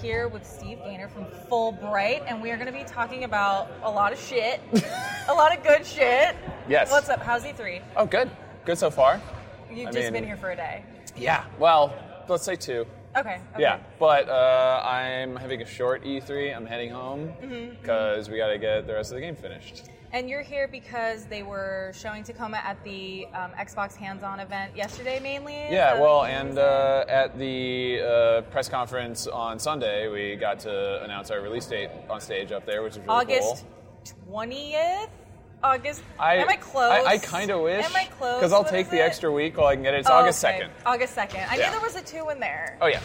here with Steve Gaynor from Fullbright, and we are going to be talking about a lot of shit, a lot of good shit. Yes. What's up? How's E3? Oh, good. Good so far. You've I just mean- been here for a day. Yeah. Well, let's say two. Okay. okay. Yeah. But uh, I'm having a short E3. I'm heading home Mm-hmm, because we got to get the rest of the game finished. And you're here because they were showing Tacoma at the um, Xbox hands-on event yesterday, mainly. Yeah. Well, and uh, at the uh, press conference on Sunday, we got to announce our release date on stage up there, which is really August cool. twentieth. August. I, Am I close? I, I kind of wish. Am I close? Because I'll What take is the it? extra week while I can get it. It's Oh, August okay. 2nd. August second. I Yeah. knew there was a two in there. Oh, yeah.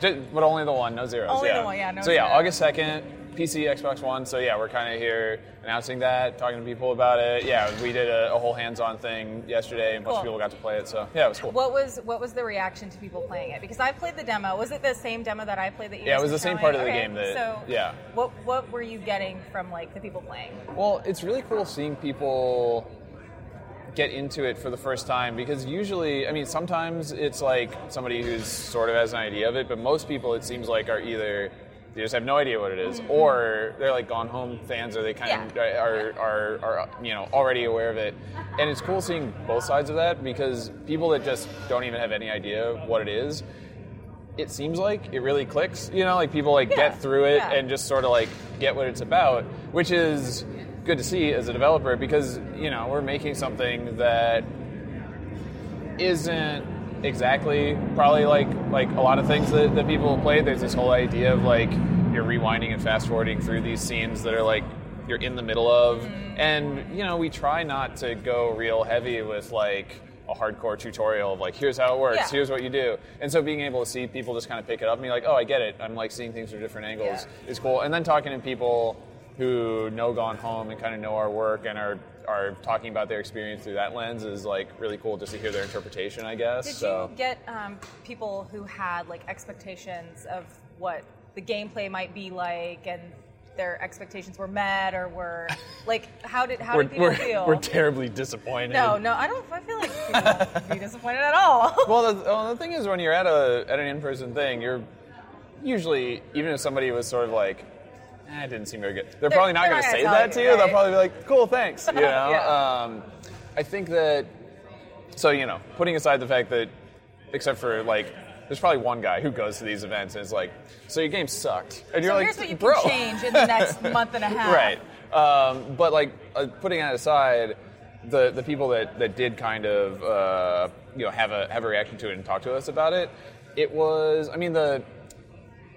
Ju- but only the one, no zeros. Only yeah. the one, yeah, no so, yeah, zeros. August 2nd, PC, Xbox One. So, yeah, we're kind of here announcing that, talking to people about it. Yeah, we did a, a whole hands on thing yesterday, and a bunch of people got to play it. So, yeah, it was cool. What was what was the reaction to people playing it? Because I played the demo. Was it the same demo that I played that you Yeah, it was the same part of the Okay, game that- so yeah. What what were you getting from like the people playing? Well, it's really cool seeing people get into it for the first time because usually, I mean, sometimes it's like somebody who's sort of has an idea of it, but most people it seems like are either they just have no idea what it is, or they're like gone home fans, or they kind of Mm-hmm. Are, are, are you know already aware of it. And it's cool seeing both sides of that because people that just don't even have any idea what it is, it seems like it really clicks. You know, like people like Yeah, get through it yeah. and just sort of like get what it's about, which is good to see as a developer because you know we're making something that isn't exactly probably like like a lot of things that, that people play. There's this whole idea of like you're rewinding and fast forwarding through these scenes that are like you're in the middle of, and you know we try not to go real heavy with like a hardcore tutorial of like here's how it works, Yeah. here's what you do, and so being able to see people just kind of pick it up and be like, oh, I get it. I'm like seeing things from different angles Yeah. is cool, and then talking to people who know Gone Home and kind of know our work and are are talking about their experience through that lens is like really cool just to hear their interpretation, I guess. Did so you get um, people who had like expectations of what the gameplay might be like, and their expectations were met, or were like how did how we're, did people we're, feel? we're terribly disappointed. no, no, I don't. I feel like people be disappointed at all. Well, the, well, the thing is, when you're at a at an in-person thing, you're usually even if somebody was sort of like, eh, it didn't seem very good. They're, probably not they're going to say that to you, you. They'll probably be like, "Cool, thanks." You know. Yeah. um, I think that. So you know, putting aside the fact that, except for like, there's probably one guy who goes to these events and is like, "So your game sucked," and you're so like, here's what you "Bro." can change in the next month and a half. right. Um, but like uh, putting that aside, the the people that, that did kind of uh, you know have a have a reaction to it and talk to us about it, it was I mean the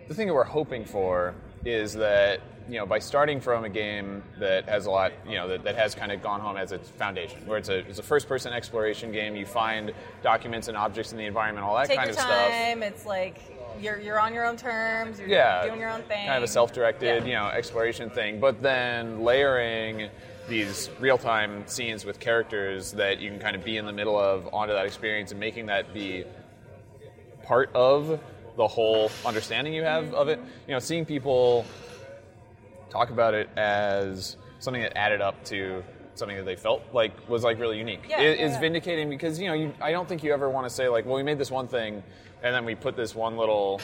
the thing that we're hoping for is that you know by starting from a game that has a lot you know that, that has kind of gone home as its foundation where it's a it's a first person exploration game you find documents and objects in the environment all that Take kind your of stuff time. It's like you're you're on your own terms. You're yeah, doing your own thing. Kind of a self-directed, Yeah. you know, exploration thing. But then layering these real-time scenes with characters that you can kind of be in the middle of onto that experience and making that be part of the whole understanding you have of it. Mm-hmm. You know, seeing people talk about it as something that added up to something that they felt like was like really unique. Yeah, it, yeah, it's yeah. vindicating because you know you, I don't think you ever want to say like, well, we made this one thing, and then we put this one little,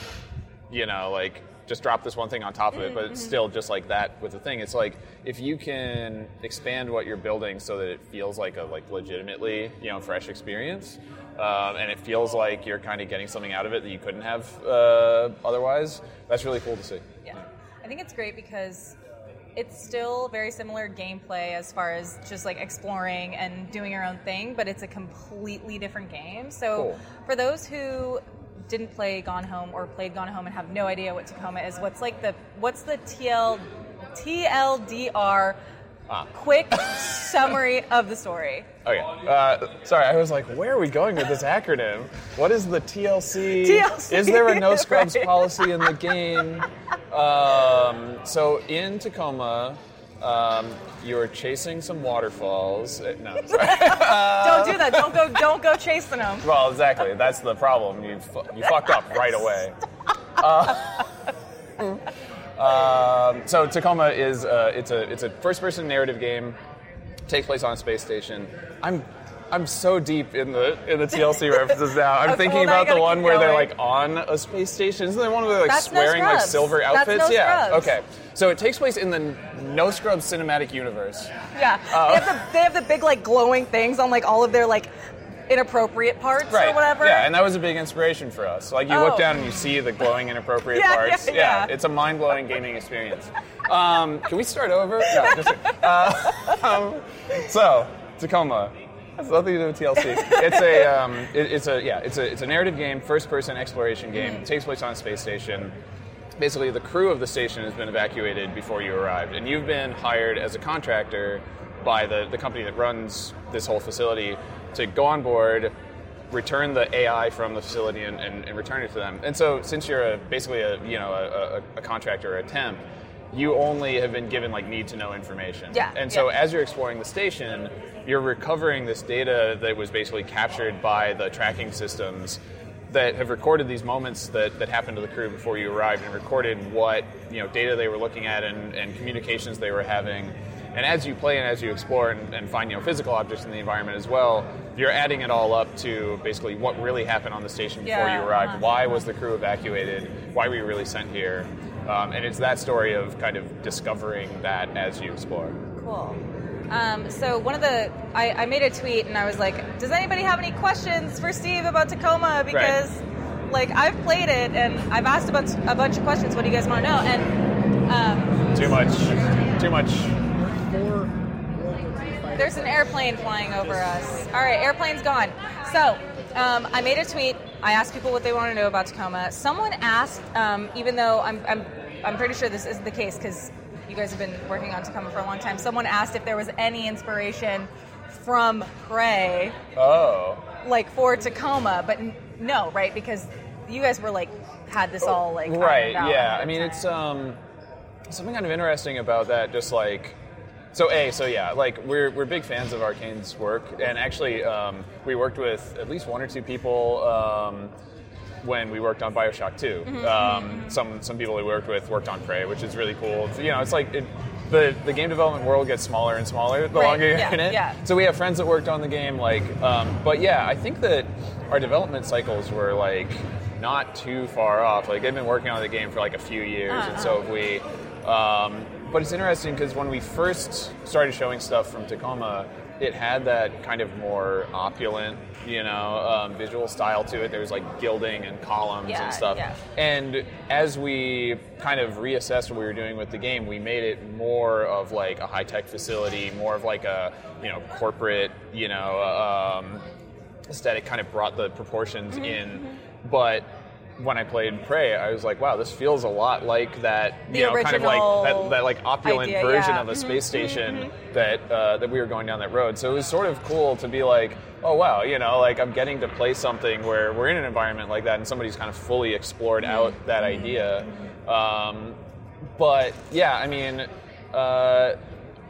you know, like just drop this one thing on top of it, but Mm-hmm. it's still just like that with the thing. It's like if you can expand what you're building so that it feels like a like legitimately you know fresh experience, um, and it feels like you're kind of getting something out of it that you couldn't have uh, otherwise. That's really cool to see. Yeah, I think it's great because it's still very similar gameplay as far as just like exploring and doing your own thing, but it's a completely different game. So Cool. for those who didn't play Gone Home or played Gone Home and have no idea what Tacoma is, what's like the what's the TL TLDR Ah. quick summary of the story? Okay. Uh, sorry, I was like, where are we going with this acronym? What is the TLC? TLC, Is there a no scrubs right. policy in the game? Um, so in Tacoma, um, you're chasing some waterfalls. Uh, No, sorry. don't do that. Don't go. Don't go chasing them. well, exactly. That's the problem. You you fucked up right away. Uh, um, so Tacoma is uh, it's a it's a first person narrative game. Takes place on a space station. I'm I'm so deep in the in the TLC references now. I'm Okay, thinking well, now about the one where they're like on a space station. Isn't there one where they're like That's No wearing like silver outfits? No yeah. Okay. So it takes place in the No Scrubs cinematic universe. Yeah, they, have the, they have the big like glowing things on like all of their like inappropriate parts Right. or whatever. Yeah, and that was a big inspiration for us. Like you look Oh. down and you see the glowing inappropriate Yeah, parts. yeah, yeah. it's a mind blowing gaming experience. Um, can we start over? No, just, uh, um, so Tacoma. Has nothing to do with TLC. It's a, um, it- it's a, yeah, it's a, it's a narrative game, first-person exploration game. It takes place on a space station. Basically, the crew of the station has been evacuated before you arrived, and you've been hired as a contractor by the, the company that runs this whole facility to go on board, return the AI from the facility, and, and, and return it to them. And so, since you're a, basically a you know a, a, a contractor or a temp, you only have been given like need to know information. Yeah, And so, yeah. as you're exploring the station, you're recovering this data that was basically captured by the tracking systems that have recorded these moments that, that happened to the crew before you arrived and recorded what you know data they were looking at and, and communications they were having. And as you play and as you explore and, and find you know physical objects in the environment as well, you're adding it all up to basically what really happened on the station before Yeah, you arrived. uh-huh. Why was the crew evacuated? Why were you really sent here? Um, and it's that story of kind of discovering that as you explore. Cool. Um, so one of the, I, I made a tweet and I was like, does anybody have any questions for Steve about Tacoma? Because like I've played it and I've asked a bunch, a bunch of questions. What do you guys want to know? And um, Too much. Too much. There's an airplane flying over us. All right, airplane's gone. So, um, I made a tweet. I asked people what they want to know about Tacoma. Someone asked, um, even though I'm, I'm, I'm pretty sure this isn't the case because you guys have been working on Tacoma for a long time. Someone asked if there was any inspiration from Prey, Oh. like for Tacoma, but n- no, right? Because you guys were like had this all like right yeah i mean time. it's um something kind of interesting about that just like so a so yeah like we're, we're big fans of arcane's work. And actually um, we worked with at least one or two people um, when we worked on bioshock 2 Mm-hmm, um, some some people we worked with worked on prey which is really cool. You know it's like it, the, the game development world gets smaller and smaller the Right, longer you're yeah, in it. Yeah. so we have friends that worked on the game like um, but yeah i think that our development cycles were like not too far off. Like they've been working on the game for like a few years and so have we. Um, but it's interesting because when we first started showing stuff from tacoma it had that kind of more opulent you know um, visual style to it there was like gilding and columns Yeah, and stuff yeah. and as we kind of reassessed what we were doing with the game, we made it more of like a high tech facility, more of like a you know corporate you know um, aesthetic. Kind of brought the proportions Mm-hmm, in, but. When I played Prey, I was like, "Wow, this feels a lot like that, The you know, kind of like that, that like opulent idea, version yeah. of a Mhm, space station that uh, that we were going down that road." So it was sort of cool to be like, "Oh wow, you know, like I'm getting to play something where we're in an environment like that, and somebody's kind of fully explored out that idea." Um, but yeah, I mean, uh,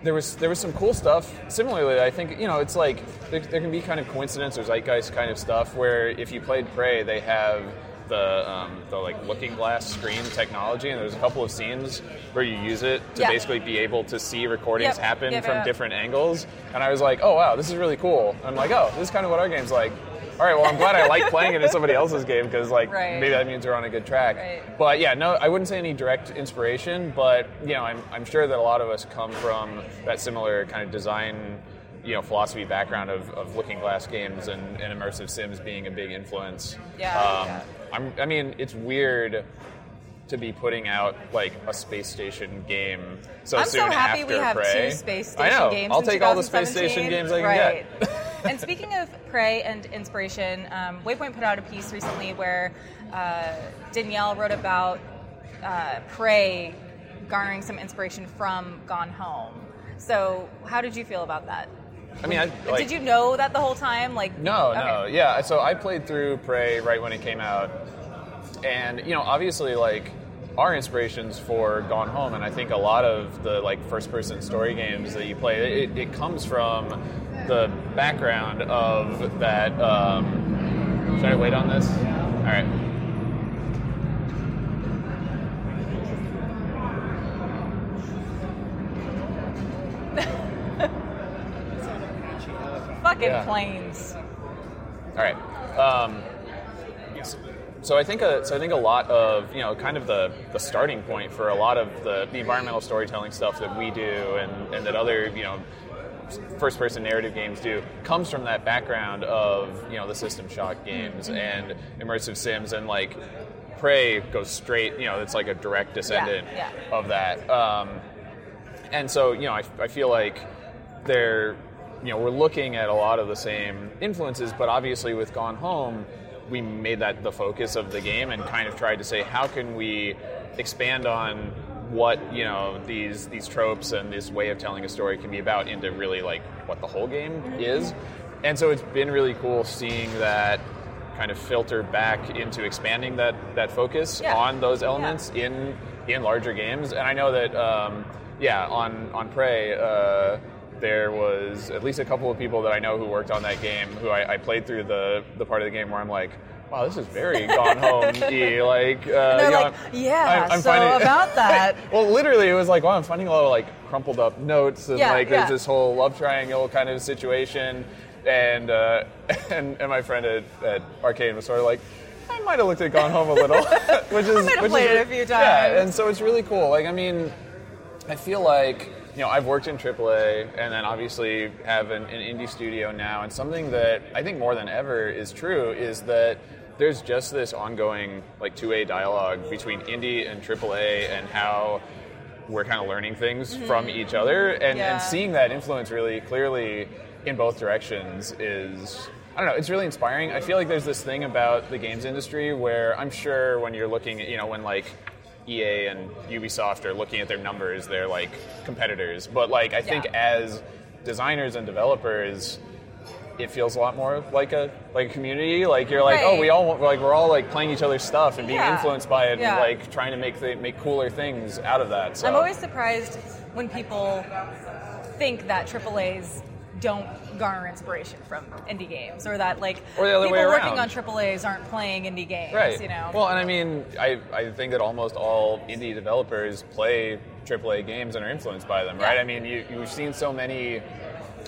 there was there was some cool stuff. Similarly, I think you know it's like there, there can be kind of coincidence or zeitgeist kind of stuff where if you played Prey, they have the um, the like looking glass screen technology, and there's a couple of scenes where you use it to Yeah. basically be able to see recordings Yep, happen yep, from yep. different angles. And I was like, oh wow, this is really cool. I'm like, oh, this is kind of what our game's like. All right, well, I'm glad I like playing it in somebody else's game because, like, Right. maybe that means we're on a good track. Right. But yeah, no, I wouldn't say any direct inspiration, but you know, I'm, I'm sure that a lot of us come from that similar kind of design, you know, philosophy background of, of looking glass games and, and immersive sims being a big influence. Yeah, Um, yeah. I'm, I mean, it's weird to be putting out like a space station game so I'm so happy after we have Prey. two space I station know. games I'll take all the space station games I can right. get. and speaking of prey and inspiration, um, Waypoint put out a piece recently where uh, Danielle wrote about uh, prey garnering some inspiration from Gone Home. So, how did you feel about that? I mean, I, like, did you know that the whole time? Like, No, okay. no, yeah. So I played through Prey right when it came out, and you know, obviously, like our inspirations for Gone Home, and I think a lot of the like first-person story games that you play, it, it comes from the background of that. Um, should I wait on this? All right. Fucking Yeah. Planes. All right. Um, so I think a, so I think a lot of you know kind of the, the starting point for a lot of the, the environmental storytelling stuff that we do and, and that other you know first person narrative games do comes from that background of you know the System Shock games and immersive sims and like Prey goes straight you know it's like a direct descendant yeah. of that. Um, and so you know I, I feel like they're you know we're looking at a lot of the same influences but obviously with gone home we made that the focus of the game and kind of tried to say how can we expand on what you know these these tropes and this way of telling a story can be about into really like what the whole game is and so it's been really cool seeing that kind of filter back into expanding that that focus Yeah. on those elements in in larger games. And I know that um, yeah, on on Prey. Uh, there was at least a couple of people that I know who worked on that game who I, I played through the, the part of the game where I'm like, wow, this is very gone home. Like, uh, you know, like, yeah, so finding- about that. well, literally, it was like, wow, I'm finding a lot of like crumpled up notes and Yeah, like yeah. there's this whole love triangle kind of situation. And uh, and, and my friend at, at Arcane was sort of like, I might have looked at Gone Home a little, which is might have which played is, it a few times. Yeah, and so it's really cool. Like, I mean, I feel like you know I've worked in AAA and then obviously have an, an indie studio now, and something that I think more than ever is true is that there's just this ongoing like two-way dialogue between indie and AAA and how we're kind of learning things from each other and, Mm-hmm. Yeah. and seeing that influence really clearly in both directions is I don't know, it's really inspiring. I feel like there's this thing about the games industry where I'm sure when you're looking at, you know, when like EA and Ubisoft are looking at their numbers, they're like competitors. But like I think Yeah. as designers and developers, it feels a lot more like a like a community. Like you're like, oh, we all like we're all like playing each other's stuff and being Yeah. influenced by it, Yeah. and like trying to make the, make cooler things out of that. So I'm always surprised when people think that AAA's don't garner inspiration from indie games, or that like Or the other people way working on AAA's aren't playing indie games. Right. You know. Well, and I mean, I, I think that almost all indie developers play AAA games and are influenced by them, right? Yeah. I mean, you, you've seen so many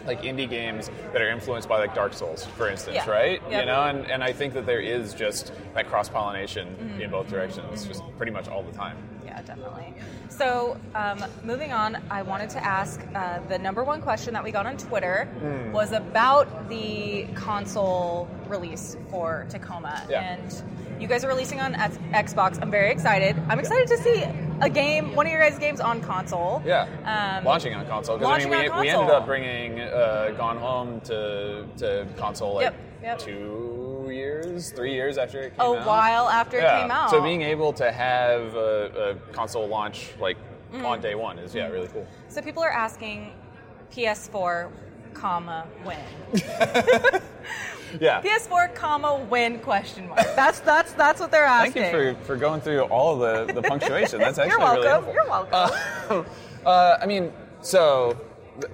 like indie games that are influenced by like Dark Souls, for instance, Yeah. right? Yep. You know, and, and I think that there is just that cross pollination Mm-hmm. in both directions, just pretty much all the time. Yeah, definitely. So, um, moving on, I wanted to ask uh, the number one question that we got on Twitter Hmm. was about the console release for Tacoma. Yeah. And you guys are releasing on X- Xbox. I'm very excited. I'm excited to see a game, one of your guys' games on console. Yeah, Um, launching on console. Because I mean, we, we ended up bringing uh, Gone Home to to console like Yep, yep. two years, three years after it came A out. A while after it came out. So being able to have a, a console launch like Mm-hmm. on day one is yeah really cool. So people are asking PS4, comma when. Yeah. PS4, comma win question mark. That's that's that's what they're asking. Thank you for, for going through all of the, the punctuation. That's actually You're really welcome. helpful. You're welcome. Uh, uh, I mean, so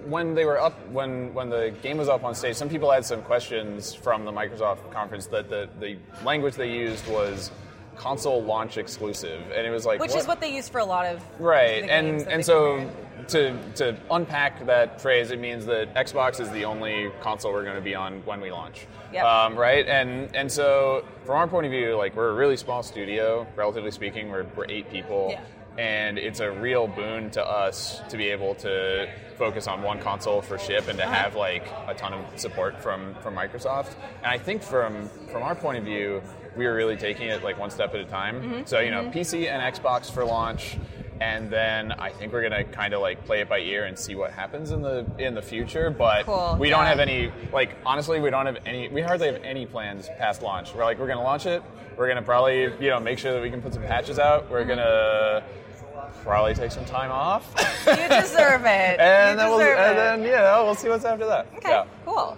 when they were up, when when the game was up on stage, some people had some questions from the Microsoft conference that the, the language they used was console launch exclusive, and it was like Which is what they use for a lot of right and games that they and so. To to unpack that phrase it means that xbox is the only console we're going to be on when we launch Yep. um, right and and so from our point of view like we're a really small studio relatively speaking we're, we're eight people Yeah. and it's a real boon to us to be able to focus on one console for ship and to Uh-huh. have like a ton of support from from Microsoft. And I think from from our point of view, we were really taking it like one step at a time. Mm-hmm. So you know, PC and Xbox for launch. And then I think we're gonna kind of like play it by ear and see what happens in the in the future. But Cool, we don't have any like honestly, we don't have any. We hardly have any plans past launch. We're like we're gonna launch it. We're gonna probably you know make sure that we can put some patches out. We're mm-hmm. gonna probably take some time off. You deserve it. and you then we'll and it. then you know we'll see what's after that. okay, Yeah. cool.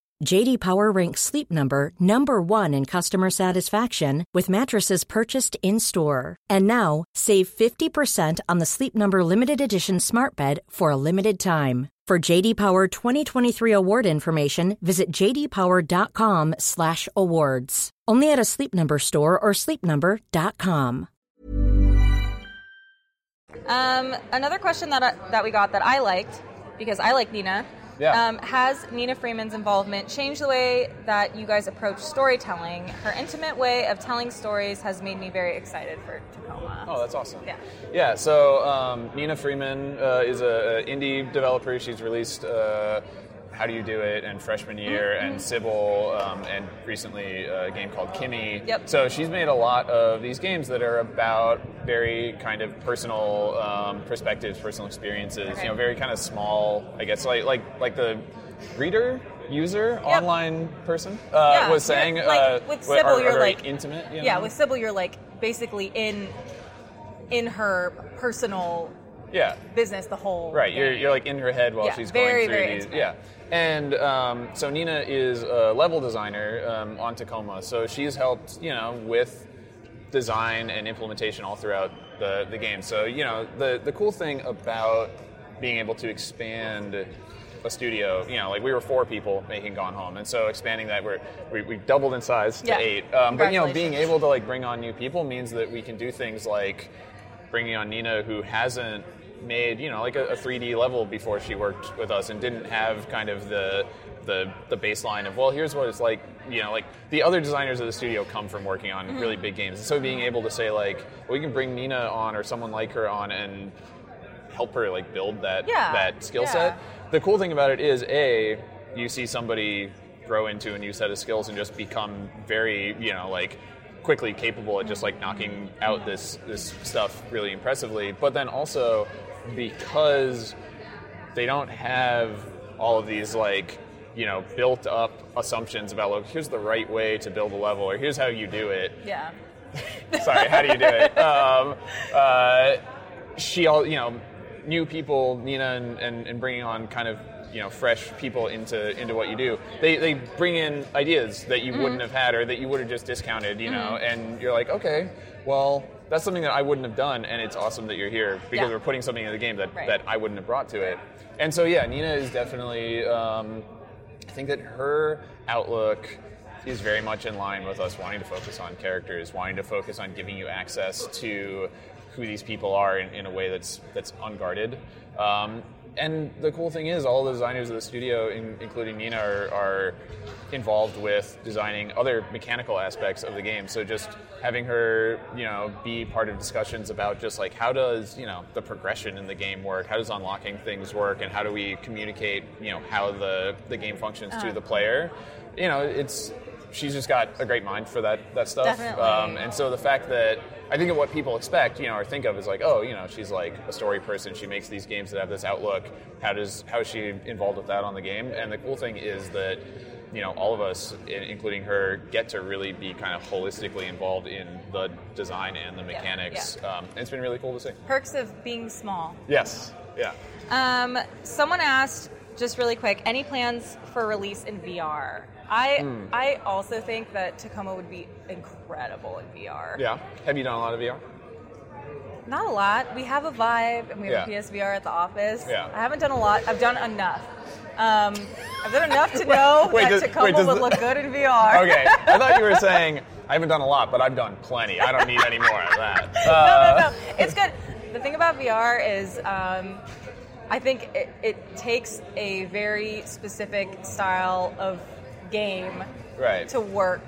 JD Power ranks Sleep Number number 1 in customer satisfaction with mattresses purchased in-store. And now, save 50% on the Sleep Number limited edition Smart Bed for a limited time. For JD Power 2023 award information, visit jdpower.com/awards. Only at a Sleep Number store or sleepnumber.com. Um, another question that I, that we got that I liked because I like Nina. Yeah. Um, has Nina Freeman's involvement changed the way that you guys approach storytelling? Her intimate way of telling stories has made me very excited for Tacoma. Oh, that's awesome. Yeah. Yeah. So um, Nina Freeman uh, is a, a indie developer. She's released uh, How Do You Do It and Freshman Year Mm-hmm. and Cibele, um, and recently a game called Kimmy. Yep. So she's made a lot of these games that are about very kind of personal um, perspectives, personal experiences. Okay. You know, very kind of small. I guess like like like the reader. User, online person, uh, Yeah, was you're- saying, like, uh, with are- Cibele, are you're very like- intimate. You Yeah, with Cibele, you're like basically in in her personal yeah, business the whole Right, you're, you're like in her head while Yeah, she's very, going through very these. intimate. Yeah, and um, so Nina is a level designer um, on Tacoma, so she's helped you know with design and implementation all throughout the, the game. So you know the the cool thing about being able to expand a studio, you know, like we were four people making Gone Home, and so expanding that, we're, we we doubled in size to Yeah. eight. Um, but you know, being able to like bring on new people means that we can do things like bringing on Nina, who hasn't made you know like a, a 3D level before she worked with us, and didn't have kind of the the the baseline of well, here's what it's like. You know, like the other designers of the studio come from working on Mm-hmm. really big games, and so being able to say like, well, we can bring Nina on or someone like her on and help her like build that Yeah, that skill yeah. set. The cool thing about it is a you see somebody grow into a new set of skills and just become very you know like quickly capable at just like knocking out this this stuff really impressively. But then also because they don't have all of these like you know built up assumptions about like here's the right way to build a level or here's how you do it yeah. sorry, how do you do it? Um, uh, she all you know, new people, Nina, and, and, and bringing on kind of you know fresh people into into what you do. They they bring in ideas that you wouldn't have had or that you would have just discounted, you know, and you're like, okay, well. That's something that I wouldn't have done, and it's awesome that you're here because Yeah. we're putting something in the game that, Right. that I wouldn't have brought to it. And so, yeah, Nina is definitely um, I think that her outlook is very much in line with us wanting to focus on characters, wanting to focus on giving you access to who these people are in, in a way that's that's unguarded. Um, and the cool thing is, all the designers of the studio, in, including Nina, are, are involved with designing other mechanical aspects of the game. So just having her, you know, be part of discussions about just like how does you know the progression in the game work, how does unlocking things work, and how do we communicate, you know, how the the game functions to uh-huh. the player. You know, it's she's just got a great mind for that that stuff. Definitely. Um, and so the fact that I think of what people expect, you know, or think of is like, oh, you know, she's like a story person. She makes these games that have this outlook. How does how is she involved with that on the game? And the cool thing is that you know all of us, including her, get to really be kind of holistically involved in the design and the mechanics. Um, and it's been really cool to see. Perks of being small. Yes. Yeah. Um, someone asked, just really quick, any plans for release in VR? I Hmm. I also think that Tacoma would be incredible in VR. Yeah. Have you done a lot of VR? Not a lot. We have a Vive and we have Yeah. a PSVR at the office. Yeah. I haven't done a lot. I've done enough. Um, I've done enough to know wait, that does- Tacoma wait, does would look good in VR. Okay. I thought you were saying I haven't done a lot, but I've done plenty. I don't need any more of that. no, Uh, no, no. It's good. The thing about VR is, um, I think it, it takes a very specific style of game Right. to work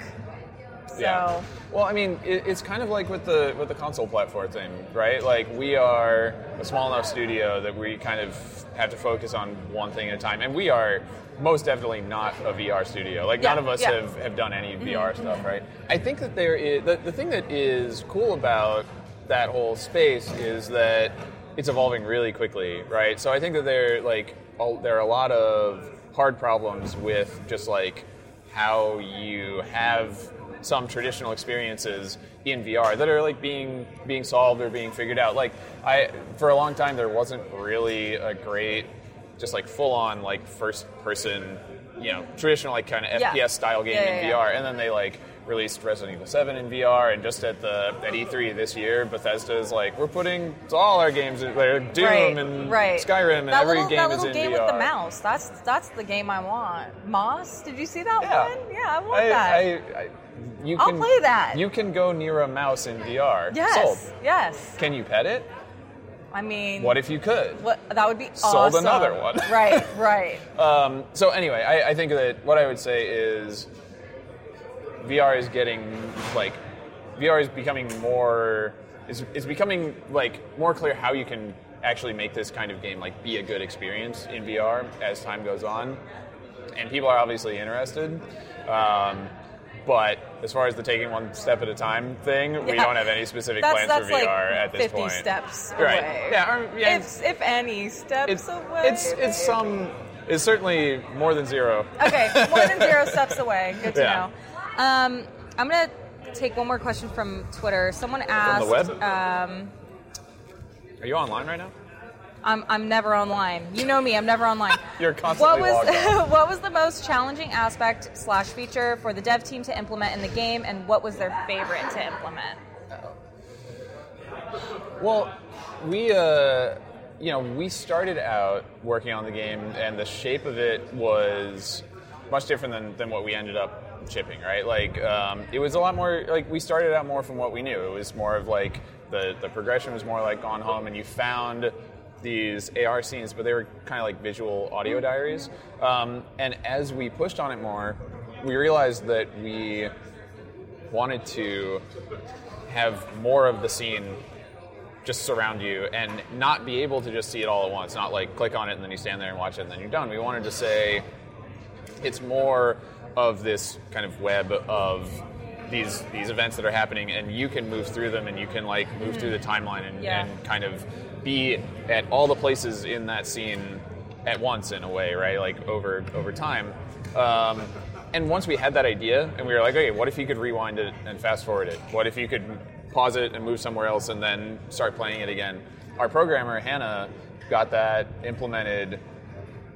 So Yeah. Well, I mean, it, it's kind of like with the with the console platform thing, right? Like we are a small enough studio that we kind of have to focus on one thing at a time, and we are most definitely not a VR studio. Like none of us yeah. have, have done any VR mm-hmm, stuff, mm-hmm. right? I think that there is the, the thing that is cool about that whole space is that it's evolving really quickly, right? So I think that there like all, there are a lot of hard problems with just like how you have some traditional experiences in VR that are like being being solved or being figured out. Like I for a long time there wasn't really a great just like full on like first person, you know, traditional like kind of Yeah. FPS style game Yeah, in VR and then they like released Resident Evil 7 in VR and just at the at E3 this year Bethesda is like we're putting all our games in there Doom right, and right. Skyrim and that every little, game that is little in game VR. with the mouse. That's that's the game I want. Moss? Did you see that Yeah. one? Yeah, I want I, that. I, I, you I'll can, play that. You can go near a mouse in VR. yes, Sold. yes. Can you pet it? I mean, What if you could? What that would be Sold awesome. another one. right, right. Um, so anyway, I, I think that what I would say is VR is getting like VR is becoming more is, is becoming like more clear how you can actually make this kind of game like be a good experience in VR as time goes on, and people are obviously interested. Um, but as far as the taking one step at a time thing, we don't have any specific That's plans that's for VR like at this 50 point. steps Right. away. Yeah, or- yeah, If, if any steps it's away. it's it's some it's certainly more than zero. Okay, more than zero steps away. Good to Yeah. know. Um, I'm gonna take one more question from Twitter. Someone asked. web? Um, Are you online right now? I'm, I'm never online. You know me. I'm never online. You're constantly what was what was the most challenging aspect slash feature for the dev team to implement in the game, and what was their favorite to implement? Well, we, uh, you know, we started out working on the game, and the shape of it was much different than, than what we ended up shipping, right? Like, um, it was a lot more, like, we started out more from what we knew. It was more of like, the, the progression was more like Gone Home, and you found these AR scenes, but they were kind of like visual audio diaries. Um, and as we pushed on it more, we realized that we wanted to have more of the scene just surround you and not be able to just see it all at once. Not like click on it and then you stand there and watch it and then you're done. We wanted to say it's more of this kind of web of these these events that are happening and you can move through them and you can like move through the timeline and, Yeah. and kind of be at all the places in that scene at once in a way, right? Like over over time. Um, and once we had that idea, and we were like, okay, what if you could rewind it and fast forward it? What if you could pause it and move somewhere else and then start playing it again? Our programmer Hannah got that implemented.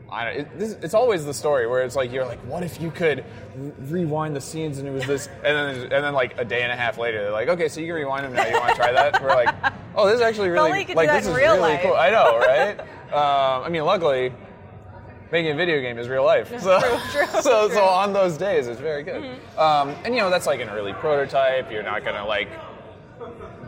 I don't, it, this, it's always the story where it's like you're like, what if you could re- rewind the scenes and it was this, and then and then like a day and a half later, they're like, okay, so you can rewind them now. You want to try that? We're like, oh, this is actually really only you could do like this in is real really life. cool. I know, right? um, I mean, luckily, making a video game is real life. So, True, true, so, true. Mm-hmm. so on those days, it's very good. Um, and you know, that's like an early prototype. You're not gonna like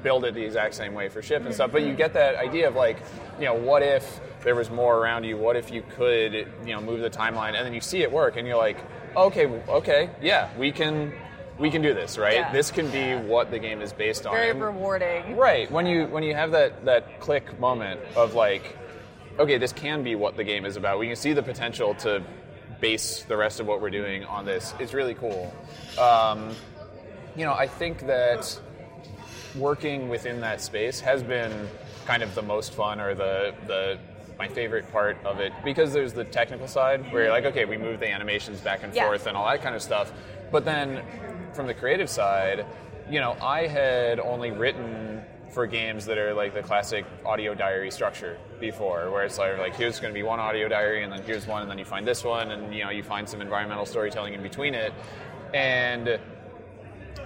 build it the exact same way for ship and stuff, but you get that idea of like, you know, what if there was more around you? What if you could, you know, move the timeline, and then you see it work, and you're like, okay, okay, yeah, we can, we can do this, right? Yeah. This can be what the game is based on. Very And- rewarding. Right. When you when you have that that click moment of like, okay, this can be what the game is about. We can see the potential to base the rest of what we're doing on this. It's really cool. Um, you know, I think that working within that space has been kind of the most fun or the the my favorite part of it because there's the technical side where you're like, okay, we move the animations back and Yeah. forth and all that kind of stuff. But then from the creative side, you know, I had only written for games that are like the classic audio diary structure before, where it's like, like here's going to be one audio diary, and then here's one, and then you find this one, and you know you find some environmental storytelling in between it, and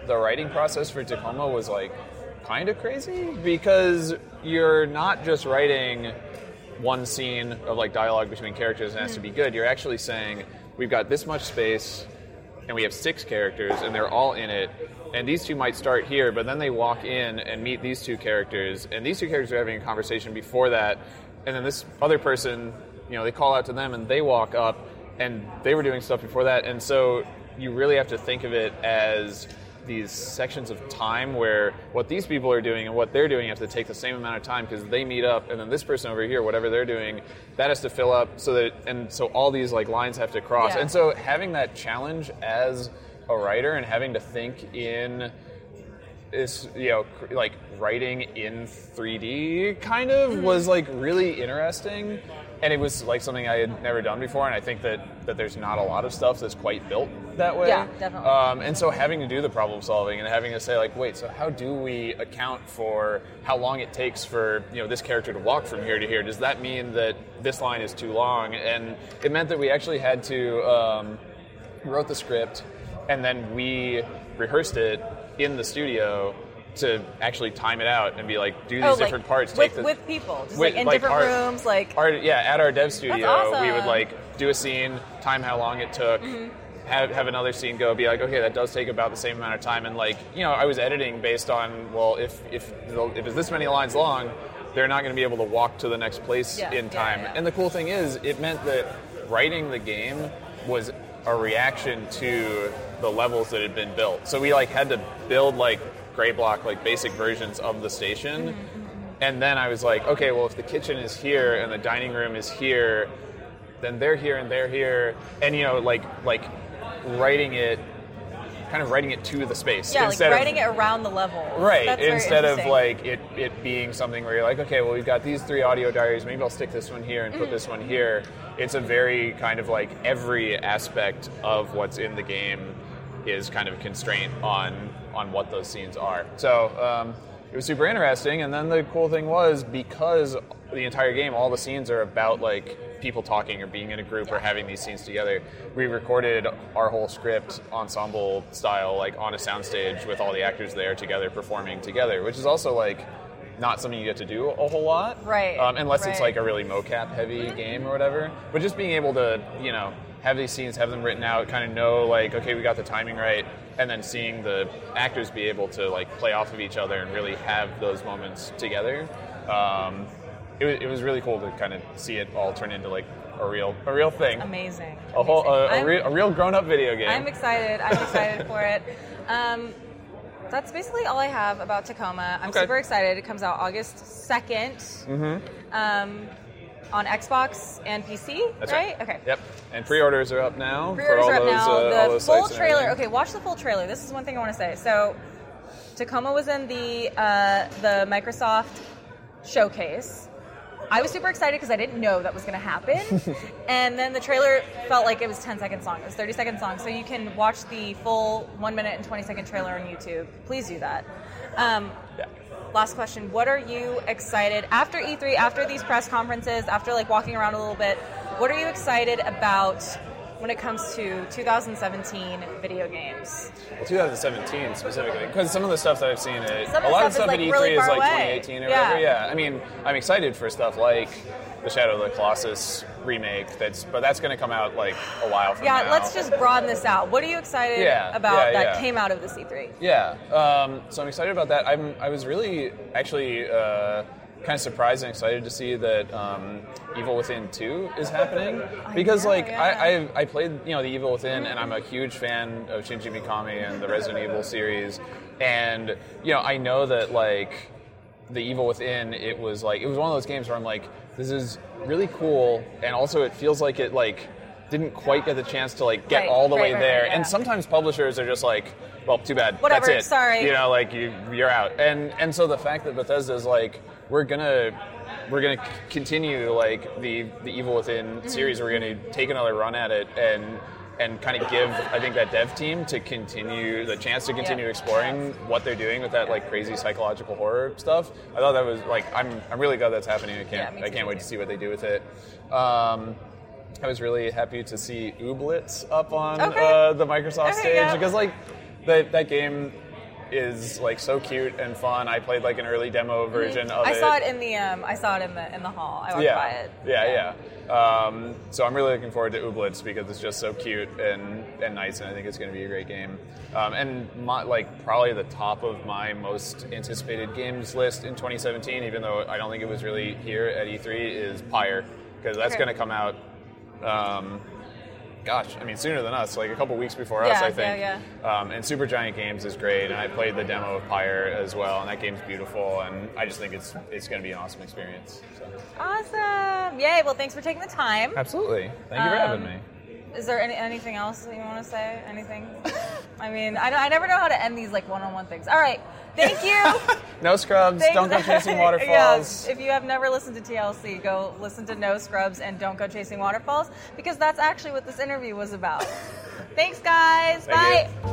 the writing process for Tacoma was like kind of crazy because you're not just writing one scene of like dialogue between characters and it has to be hmm. good. You're actually saying we've got this much space and we have six characters and they're all in it. And these two might start here, but then they walk in and meet these two characters, and these two characters are having a conversation before that, and then this other person, you know, they call out to them and they walk up, and they were doing stuff before that, and so you really have to think of it as these sections of time where what these people are doing and what they're doing have to take the same amount of time because they meet up, and then this person over here, whatever they're doing, that has to fill up so that and so all these like lines have to cross, Yeah. and so having that challenge as a writer and having to think in is you know cr- like writing in 3D kind of Mm-hmm. was like really interesting and it was like something I had never done before and I think that that there's not a lot of stuff that's quite built that way. Yeah, definitely. um, and so having to do the problem solving and having to say like wait so how do we account for how long it takes for you know this character to walk from here to here? Does that mean that this line is too long? And it meant that we actually had to um, wrote the script, and then we rehearsed it in the studio to actually time it out and be like, do these Oh, like, different parts. with, take the, with people, just with, like in like, different our- rooms, like our, yeah, at our dev studio, awesome. we would like do a scene, time how long it took. Mm-hmm. Have, have another scene go, be like, okay, that does take about the same amount of time, and like, you know, I was editing based on, well, if if if it's this many lines long, they're not going to be able to walk to the next place Yeah, in yeah, time. yeah. And the cool thing is, it meant that writing the game was a reaction to the levels that had been built. So we like had to build like gray block, like basic versions of the station. Mm-hmm, And then I was like, okay, well, if the kitchen is here and the dining room is here, then they're here and they're here, and you know, like like writing it, kind of writing it to the space yeah, like writing of it around the level. Right. That's Instead of like it, it being something where you're like, okay, well we've got these three audio diaries, maybe I'll stick this one here and put Mm. this one here. It's a very kind of like every aspect of what's in the game is kind of a constraint on on what those scenes are. So um, it was super interesting. And then the cool thing was because the entire game, all the scenes are about like people talking or being in a group or having these scenes together. We recorded our whole script ensemble style, like on a soundstage with all the actors there together performing together, which is also like not something you get to do a whole lot, Right, Um, unless it's like a really mocap heavy game or whatever. But just being able to, you know, have these scenes, have them written out, kind of know like, okay, we got the timing right, and then seeing the actors be able to like play off of each other and really have those moments together. Um, it, was, it was really cool to kind of see it all turn into like a real a real thing, amazing. a whole a, a, real, a real grown up video game. I'm excited. I'm excited for it. Um, that's basically all I have about Tacoma. I'm Okay. super excited. It comes out August 2nd Mm-hmm. um, on Xbox and PC, That's right? Okay. Yep. And pre-orders are up now. Pre-orders for all are up those, now. Uh, the full trailer. Okay, watch the full trailer. This is one thing I want to say. So, Tacoma was in the uh, the Microsoft showcase. I was super excited because I didn't know that was going to happen. and then the trailer felt like it was 10 seconds long. It was 30 seconds long. So you can watch the full 1 minute and 20 second trailer on YouTube. Please do that. Um, Yeah. Last question. What are you excited after E3, after these press conferences, after like walking around a little bit? What are you excited about when it comes to 2017 video games? Well, 2017 specifically, because some of the stuff that I've seen, of a lot of stuff like, at E3 really is like away. 2018 or Yeah. whatever. Yeah, I mean, I'm excited for stuff like the Shadow of the Colossus remake. That's but that's going to come out like a while from Yeah, now. Yeah, let's just broaden this out. What are you excited Yeah, about yeah, that came out of the E3? Yeah, um, so I'm excited about that. I'm, I was really actually uh, kind of surprised and excited to see that um, Evil Within 2 is happening because, like. I, I I played you know the Evil Within, and I'm a huge fan of Shinji Mikami and the Resident Evil series, and you know I know that like the Evil Within, it was like it was one of those games where I'm like, this is really cool, and also it feels like it like didn't quite get the chance to like get Right, all the right, way right, there. yeah. And sometimes publishers are just like, well, too bad. Whatever, That's it. sorry. You know, like you, you're out. And and so the fact that Bethesda's like, we're gonna we're gonna continue like the the Evil Within Mm-hmm. series. We're gonna take another run at it and. And kind of give, I think, that dev team to continue the chance to continue Yeah. exploring what they're doing with that like crazy psychological horror stuff. I thought that was like, I'm, I'm really glad that's happening. I can't, Yeah, I can't wait to see what they do with it. Um, I was really happy to see Ooblets up on Okay. uh, the Microsoft Okay, stage yeah. because like that that game is like so cute and fun. I played like an early demo version of Mm-hmm. I it. saw it in the um, I saw it in the in the hall. I walked yeah, by it. yeah, yeah. Um, so I'm really looking forward to Ooblets because it's just so cute and, and nice, and I think it's going to be a great game. Um, and my, like probably the top of my most anticipated games list in 2017, even though I don't think it was really here at E3, is Pyre because that's Okay. going to come out. Gosh, I mean, sooner than us, like a couple weeks before us, I think. yeah, yeah. Um, and Supergiant Games is great, and I played the demo of Pyre as well, and that game's beautiful, and I just think it's it's going to be an awesome experience. So. Awesome! Yay! Well, thanks for taking the time. Absolutely. Thank you for having Um, me. Is there any, anything else that you want to say? Anything? I mean, I, don't- I never know how to end these like one-on-one things. All right, thank you. No scrubs. Thanks. Don't go chasing waterfalls. Yeah, if you have never listened to TLC, go listen to No Scrubs and Don't Go Chasing Waterfalls because that's actually what this interview was about. Thanks, guys. Thank Bye. you.